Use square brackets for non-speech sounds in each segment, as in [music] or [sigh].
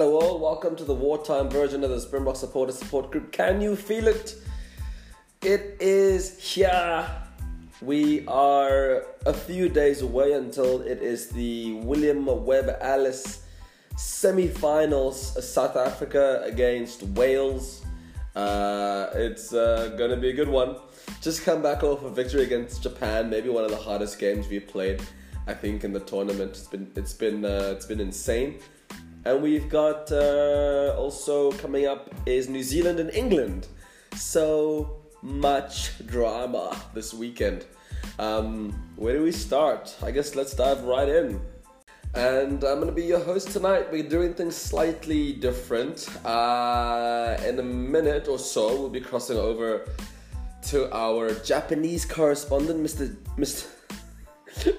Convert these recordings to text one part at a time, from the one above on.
Hello all, welcome to the wartime version of the Springbok Supporter Support Group. Can you feel it? It is here. We are a few days away until it is the William Webb Ellis semi-finals. Uh, South Africa against Wales. Uh, it's uh, gonna be a good one. Just come back off a victory against Japan, maybe one of the hardest games we've played. I think in the tournament, it's been it's been uh, it's been insane. And we've got uh, also coming up is New Zealand and England. So much drama this weekend. Um, where do we start? I guess let's dive right in. And I'm gonna be your host tonight. We're doing things slightly different. Uh, in a minute or so, we'll be crossing over to our Japanese correspondent, Mr. Mr.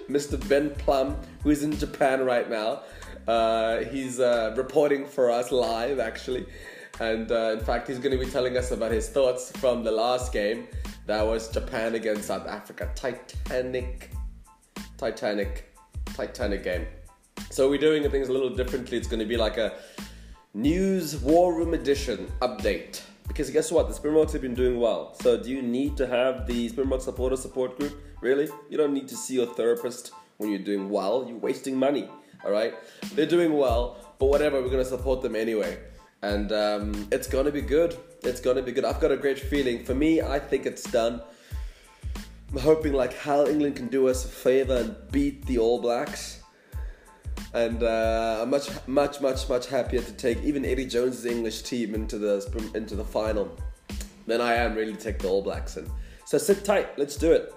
Mr. Ben Plum, who's in Japan right now. Uh, he's uh, reporting for us live, actually. And uh, in fact, he's going to be telling us about his thoughts from the last game. That was Japan against South Africa. Titanic, Titanic, Titanic game. So we're doing things a little differently. It's going to be like a news war room edition update. Because guess what? The Springboks have been doing well. So do you need to have the Springbok supporter support group? Really? You don't need to see your therapist when you're doing well. You're wasting money all right? They're doing well, but whatever, we're gonna support them anyway. And um, it's gonna be good. It's gonna be good. I've got a great feeling. For me, I think it's done. I'm hoping like how England can do us a favor and beat the All Blacks. And uh, I'm much, much, much, much happier to take even Eddie Jones's English team into the into the final than I am really to take the All Blacks. in. so sit tight. Let's do it.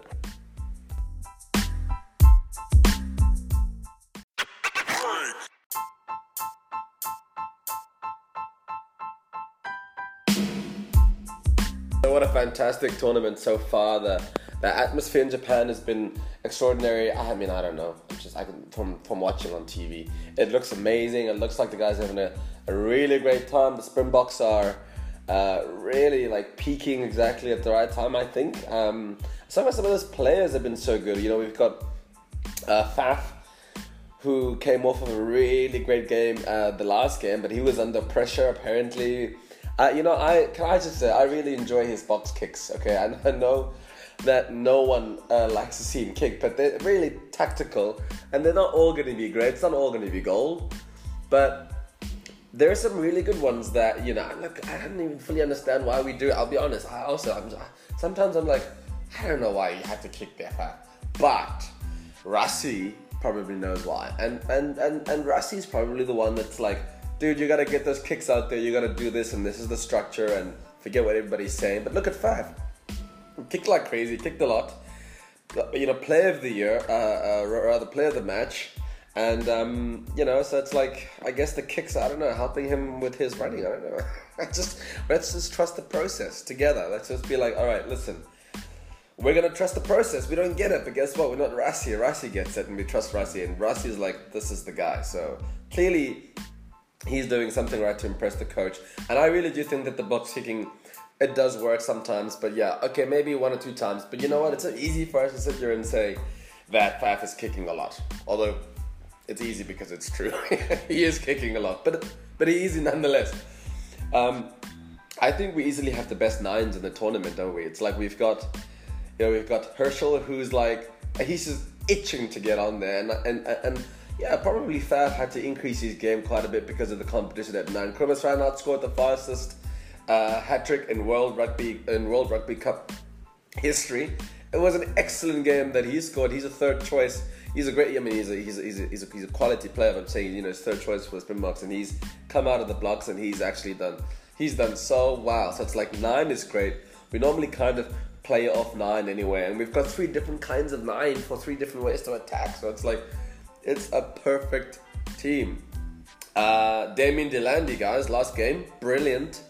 A fantastic tournament so far. The the atmosphere in Japan has been extraordinary. I mean, I don't know. Just I can, from from watching on TV, it looks amazing. It looks like the guys are having a, a really great time. The Springboks are uh, really like peaking exactly at the right time. I think. Um, some of some of those players have been so good. You know, we've got uh, Faf who came off of a really great game uh, the last game, but he was under pressure apparently. Uh, you know, I can I just say I really enjoy his box kicks. Okay, and I know that no one uh, likes to see him kick, but they're really tactical, and they're not all going to be great. It's not all going to be gold, but there are some really good ones that you know. Look, I don't even fully understand why we do it. I'll be honest. I also I'm, sometimes I'm like, I don't know why you have to kick that but Rassie probably knows why, and and and and Rassie's probably the one that's like dude, you gotta get those kicks out there. You gotta do this, and this is the structure, and forget what everybody's saying. But look at Faf, kicked like crazy, kicked a lot. You know, player of the year, uh, uh, rather player of the match, and um, you know, so it's like I guess the kicks. I don't know, helping him with his running. I don't know. [laughs] Just let's just trust the process together. Let's just be like, all right, listen. We're gonna trust the process. We don't get it, but guess what? We're not Rassie. Rassie gets it, and we trust Rassie. And Rassie is like, this is the guy. So clearly, he's doing something right to impress the coach. And I really do think that the box kicking it does work sometimes, but yeah, okay, maybe one or two times. But you know what? It's so easy for us to sit here and say that Faf is kicking a lot. Although it's easy because it's true. [laughs] he is kicking a lot, but but he's easy nonetheless. Um, I think we easily have the best nines in the tournament, don't we? It's like we've got, you know, we've got Herschel, who's like he's just itching to get on there, and and and yeah, probably Faf had to increase his game quite a bit because of the competition at nine. Kobus out, scored the fastest uh, hat trick in World Rugby in World Rugby Cup history. It was an excellent game that he scored. He's a third choice. He's a great. I mean, he's a he's a, he's a, he's a, he's a quality player. I'm saying, you know, his third choice for the Springboks, and he's come out of the blocks and he's actually done. He's done so well. So it's like nine is great. We normally kind of play off nine anyway, and we've got three different kinds of nine for three different ways to attack. So it's like it's a perfect team. Uh, Damian de guys, last game, brilliant.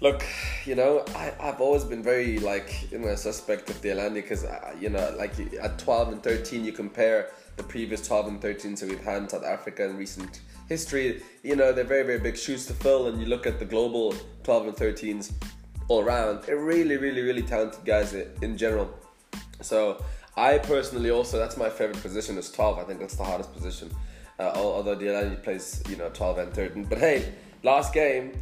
Look, you know, I, I've always been very like you know suspect of de Allende because uh, you know like at 12 and 13 you compare the previous 12 and 13 so we've had in South Africa in recent history. You know they're very very big shoes to fill, and you look at the global 12 and 13s all around. They're really really really talented guys in general. So I personally also that's my favorite position is 12. I think that's the hardest position. Uh, although de Allende plays, you know, 12 and 13. But hey, last game,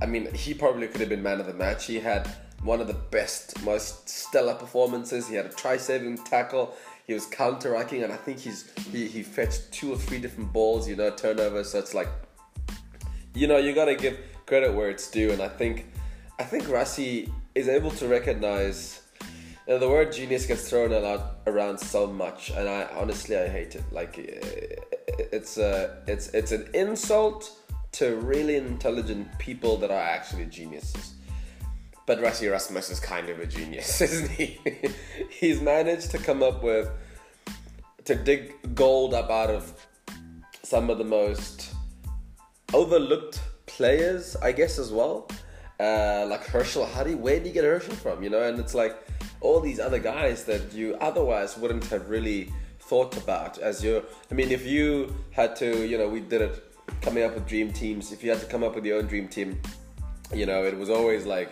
I mean, he probably could have been man of the match. He had one of the best, most stellar performances. He had a try-saving tackle. He was counteracting, and I think he's he, he fetched two or three different balls, you know, turnovers. So it's like, you know, you gotta give credit where it's due, and I think I think Rassie is able to recognize. Know, the word genius gets thrown a lot around so much, and I honestly I hate it. Like it's a it's it's an insult to really intelligent people that are actually geniuses. But Rassie Erasmus is kind of a genius, [laughs] isn't he? He's managed to come up with to dig gold up out of some of the most overlooked players, I guess, as well. Uh, like Herschel, how where do you get Herschel from? You know, and it's like all these other guys that you otherwise wouldn't have really thought about as your. I mean, if you had to, you know, we did it coming up with dream teams. If you had to come up with your own dream team, you know, it was always like,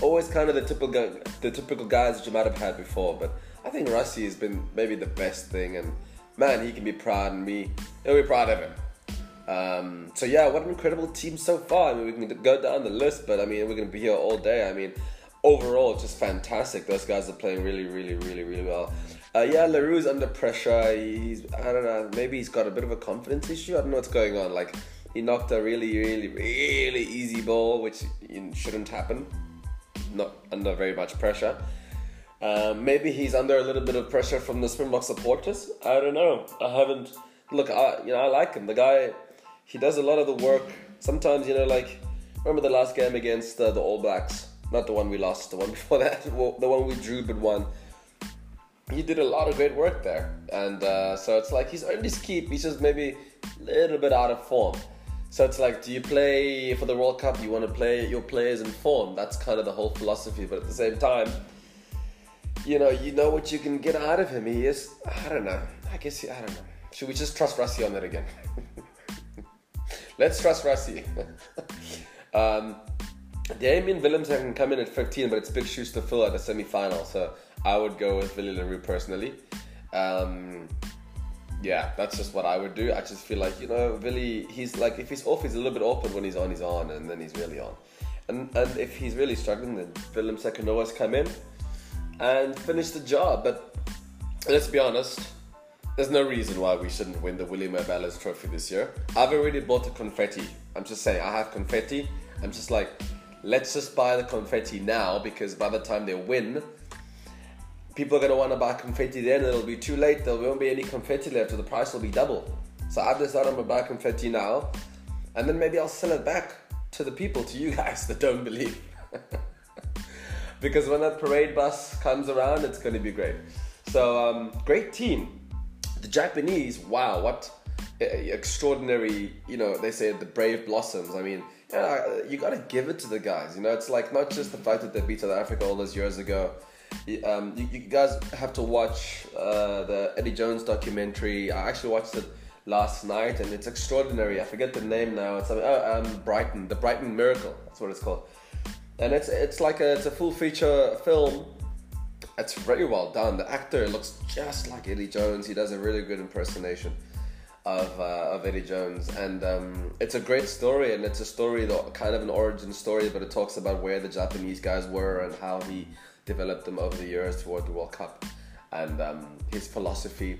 always kind of the typical the typical guys that you might have had before. But I think Rassie has been maybe the best thing, and man, he can be proud, and me, he'll be proud of him. Um, so yeah, what an incredible team so far. I mean, we can go down the list, but I mean, we're gonna be here all day. I mean, overall, just fantastic. Those guys are playing really, really, really, really well. Uh, yeah, Le Roux's under pressure. He's, I don't know, maybe he's got a bit of a confidence issue. I don't know what's going on. Like, he knocked a really, really, really easy ball, which shouldn't happen. Not under very much pressure. Um, maybe he's under a little bit of pressure from the Springbok supporters. I don't know. I haven't. Look, I, you know, I like him. The guy he does a lot of the work. Sometimes, you know, like remember the last game against uh, the All Blacks, not the one we lost, the one [laughs] before that, the one we drew but won. He did a lot of great work there, and uh, so it's like he's earned his keep. He's just maybe a little bit out of form. So it's like, do you play for the World Cup? You want to play your players in form. That's kind of the whole philosophy. But at the same time, you know, you know what you can get out of him. He is, I don't know. I guess he, I don't know. Should we just trust Rassie on that again? [laughs] Let's trust Rassie. [laughs] um, Damian Willemse can come in at 15, but it's big shoes to fill at a semi final. So I would go with Willie le Roux personally. Um, yeah, that's just what I would do. I just feel like, you know, Willie, he's like, if he's off, he's a little bit open. When he's on, he's on, and then he's really on. And, and if he's really struggling, then Willemse can always come in and finish the job. But let's be honest, there's no reason why we shouldn't win the William Webb Ellis Trophy this year. I've already bought the confetti. I'm just saying, I have confetti. I'm just like, let's just buy the confetti now because by the time they win, people are gonna want to buy confetti then. It'll be too late. There won't be any confetti left, so the price will be double. So I've decided I'm gonna buy confetti now, and then maybe I'll sell it back to the people, to you guys that don't believe. [laughs] because when that parade bus comes around, it's gonna be great. So um, great team the Japanese, wow, what extraordinary, you know, they say the brave blossoms. I mean, yeah, you gotta give it to the guys. You know, it's like not just the fact that they beat South Africa all those years ago. Um, you, you, guys have to watch uh, the Eddie Jones documentary. I actually watched it last night, and it's extraordinary. I forget the name now. It's oh, um, Brighton, the Brighton Miracle. That's what it's called. And it's it's like a it's a full feature film it's very well done. The actor looks just like Eddie Jones. He does a really good impersonation of uh, of Eddie Jones, and um, it's a great story. And it's a story, that, kind of an origin story, but it talks about where the Japanese guys were and how he developed them over the years toward the World Cup, and um, his philosophy.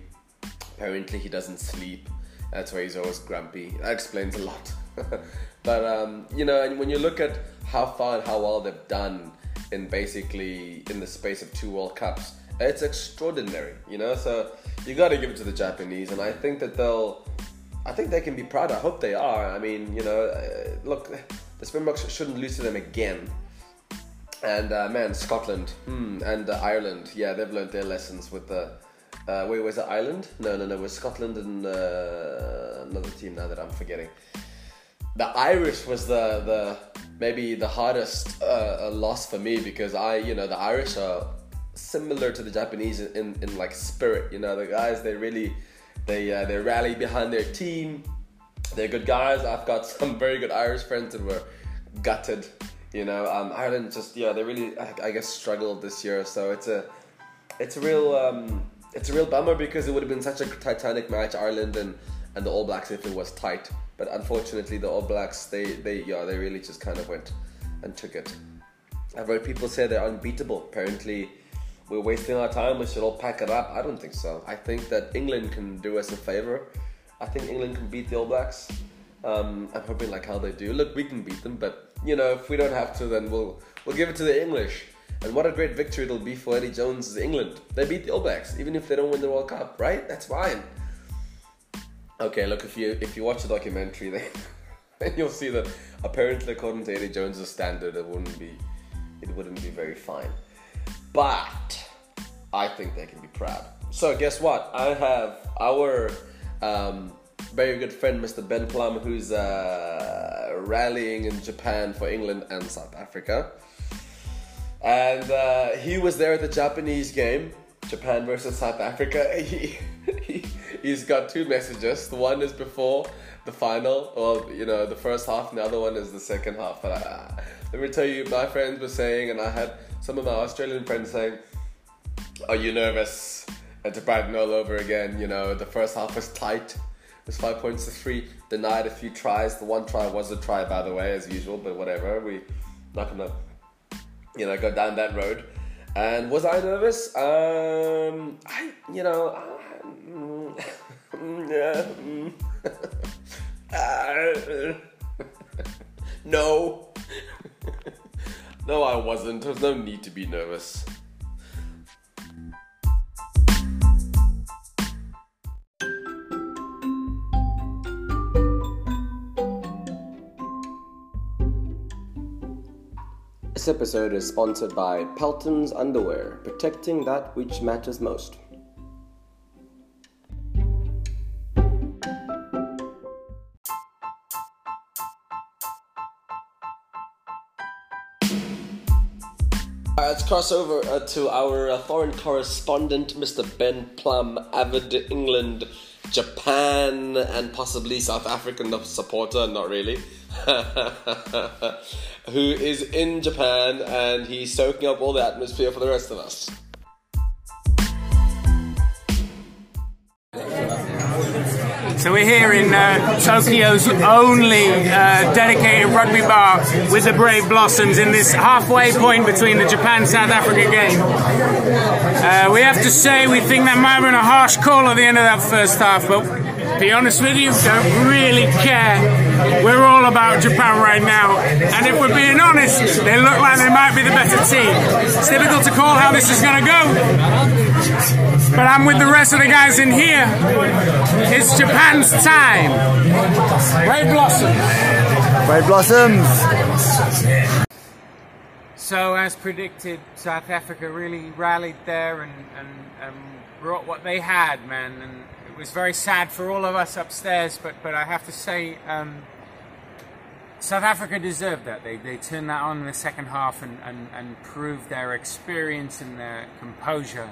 Apparently, he doesn't sleep. That's why he's always grumpy. That explains a lot. [laughs] but um, you know, and when you look at how far and how well they've done in basically in the space of two World Cups. It's extraordinary, you know. So you got to give it to the Japanese, and I think that they'll. I think they can be proud. I hope they are. I mean, you know, uh, look, the Springboks shouldn't lose to them again. And uh, man, Scotland hmm, and uh, Ireland, yeah, they've learned their lessons with the. Uh, wait, was it Ireland? No, no, no. It was Scotland and uh, another team now that I'm forgetting. The Irish was the the maybe the hardest loss for me because I, you know, the Irish are similar to the Japanese in, in like spirit. You know, the guys they really they uh, they rally behind their team. They're good guys. I've got [laughs] some very good Irish friends that were gutted. You know, um, Ireland just yeah they really I, I, guess struggled this year. So it's a it's a real um, it's a real bummer because it would have been such a titanic match Ireland and and the All Blacks if it was tight. But unfortunately, the All Blacks they they yeah they really just kind of went and took it. I've heard people say they're unbeatable. Apparently, we're wasting our time. We should all pack it up. I don't think so. I think that England can do us a favor. I think England can beat the All Blacks. Um, I'm hoping like how they do. Look, we can beat them, but you know if we don't have to, then we'll we'll give it to the English. And what a great victory it'll be for Eddie Jones' England. They beat the All Blacks, even if they don't win the World Cup, right? That's fine. Okay, look if you if you watch the documentary, [laughs] then, you'll see that apparently, according to Eddie Jones' standard, it wouldn't be it wouldn't be very fine. But I think they can be proud. So guess what? I have our um, very good friend, Mr. Ben Plum, who's uh, rallying in Japan for England and South Africa. And uh, he was there at the Japanese game, Japan versus South Africa. [laughs] He, he, he's got two messages. The one is before the final, or you know, the first half, and the other one is the second half. But uh, let me tell you, my friends were saying, and I had some of my Australian friends saying, "Are you nervous?" And Japan all over again. You know, the first half was tight. It was five points to three. Denied a few tries. The one try was a try, by the way, as usual. But whatever. We not gonna, you know, go down that road. And was I nervous? Um, I, you know, [laughs] mm, [laughs] no, [laughs] no, I wasn't. There's no need to be nervous. This episode is sponsored by Pelton's Underwear, protecting that which matters most. Let's cross over uh, to our uh, foreign correspondent, Mr. Ben Plum, avid England, Japan, and possibly South African supporter, not really, [laughs] who is in Japan and he's soaking up all the atmosphere for the rest of us. So we're here in uh, Tokyo's only uh, dedicated rugby bar with the Brave Blossoms in this halfway point between the Japan-South Africa game. Uh, we have to say we think that might have been a harsh call at the end of that first half, but be honest with you, don't really care. We're all about Japan right now, and if we're being honest, they look like they might be the better team. It's difficult to call how this is going to go, but I'm with the rest of the guys in here. It's Japan's time. Brave Blossoms. Brave Blossoms. So, as predicted, South Africa really rallied there and, and, and brought what they had, man. And it was very sad for all of us upstairs, but, but I have to say, um, South Africa deserved that. They, they turned that on in the second half and, and, and proved their experience and their composure.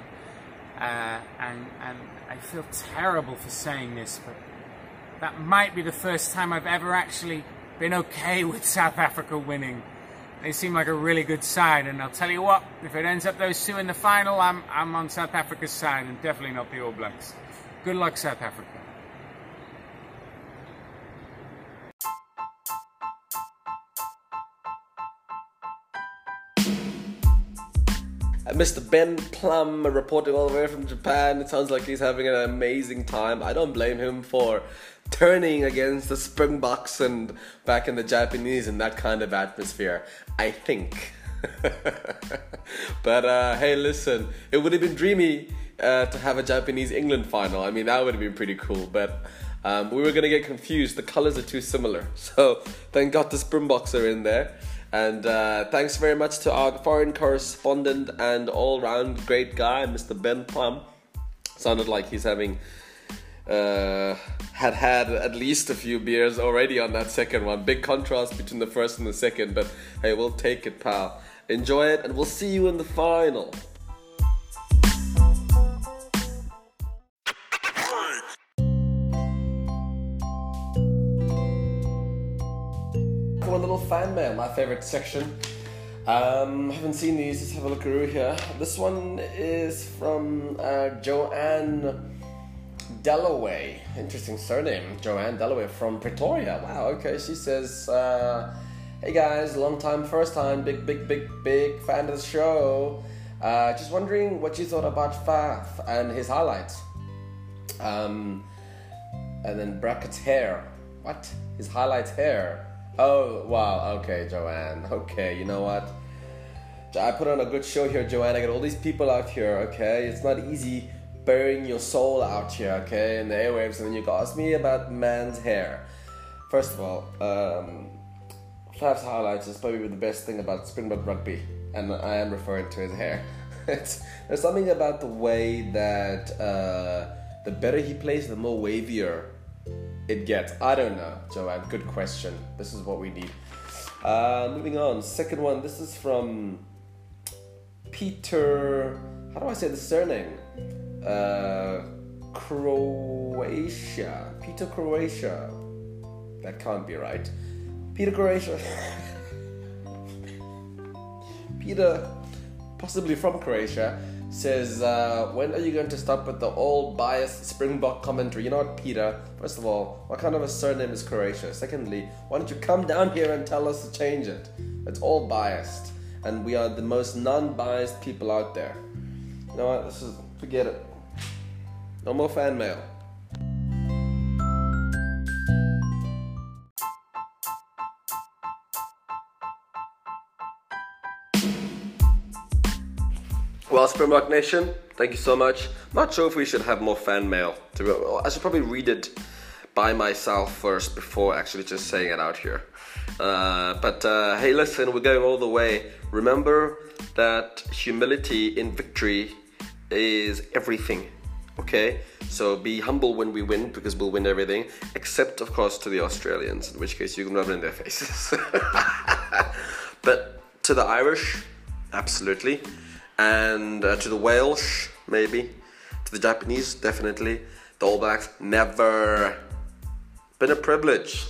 Uh, and, and I feel terrible for saying this, but that might be the first time I've ever actually been okay with South Africa winning. They seem like a really good side, and I'll tell you what, if it ends up those two in the final, I'm, I'm on South Africa's side and definitely not the All Blacks. Good luck, South Africa. Uh, Mr. Ben Plum reporting all the way from Japan. It sounds like he's having an amazing time. I don't blame him for turning against the Springboks and back in the Japanese in that kind of atmosphere. I think. [laughs] but uh, hey, listen, it would have been dreamy uh, to have a Japanese England final. I mean, that would have been pretty cool, but. Um, we were gonna get confused. The colors are too similar, [laughs] so thank God the Springboks are in there. And uh, thanks very much to our foreign correspondent and all-round great guy, Mr. Ben Plum. Sounded like he's having uh, had had at least a few beers already on that second one. Big contrast between the first and the second, but hey, we'll take it, pal. Enjoy it, and we'll see you in the final. Little fan mail, my favorite section. Um, haven't seen these. Let's have a look through here. This one is from uh, Joanne Dalloway. Interesting surname. Joanne Dalloway from Pretoria. Wow, okay. She says, uh, Hey guys, long time, first time, big, big, big, big fan of the show. Uh, just wondering what you thought about Faf and his highlights. Um, and then brackets hair. What? His highlights hair. Oh, wow. Okay, Joanne. Okay, you know what? I put on a good show here, Joanne. I got all these people out here, okay? It's not easy burying your soul out here, okay, in the airwaves, and then you ask me about man's hair. First of all, um, Faf's highlights is probably the best thing about Springbok rugby, and I am referring to his hair. [laughs] it's, there's something about the way that uh, the better he plays, the more wavier it gets. I don't know, Joanne. Good question. This is what we need. Uh, moving on. Second one. This is from Peter. How do I say the surname? Uh, Croatia. Peter Croatia. That can't be right. Peter Croatia. [laughs] Peter, possibly from Croatia, says, uh, When are you going to stop with the all biased Springbok commentary? You know what, Peter? First of all, what kind of a surname is Croatia? Secondly, why don't you come down here and tell us to change it? It's all biased, and we are the most non biased people out there. You know what? This is, forget it. No more fan mail. Springbok Nation, thank you so much. Not sure if we should have more fan mail. I should probably read it by myself first before actually just saying it out here. Uh, but uh, hey, listen, we're going all the way. Remember that humility in victory is everything. Okay, so be humble when we win because we'll win everything, except of course to the Australians, in which case you can rub it in their faces. [laughs] but to the Irish, absolutely and uh, to the Welsh, maybe, to the Japanese, definitely, the All Blacks, never. Been a privilege.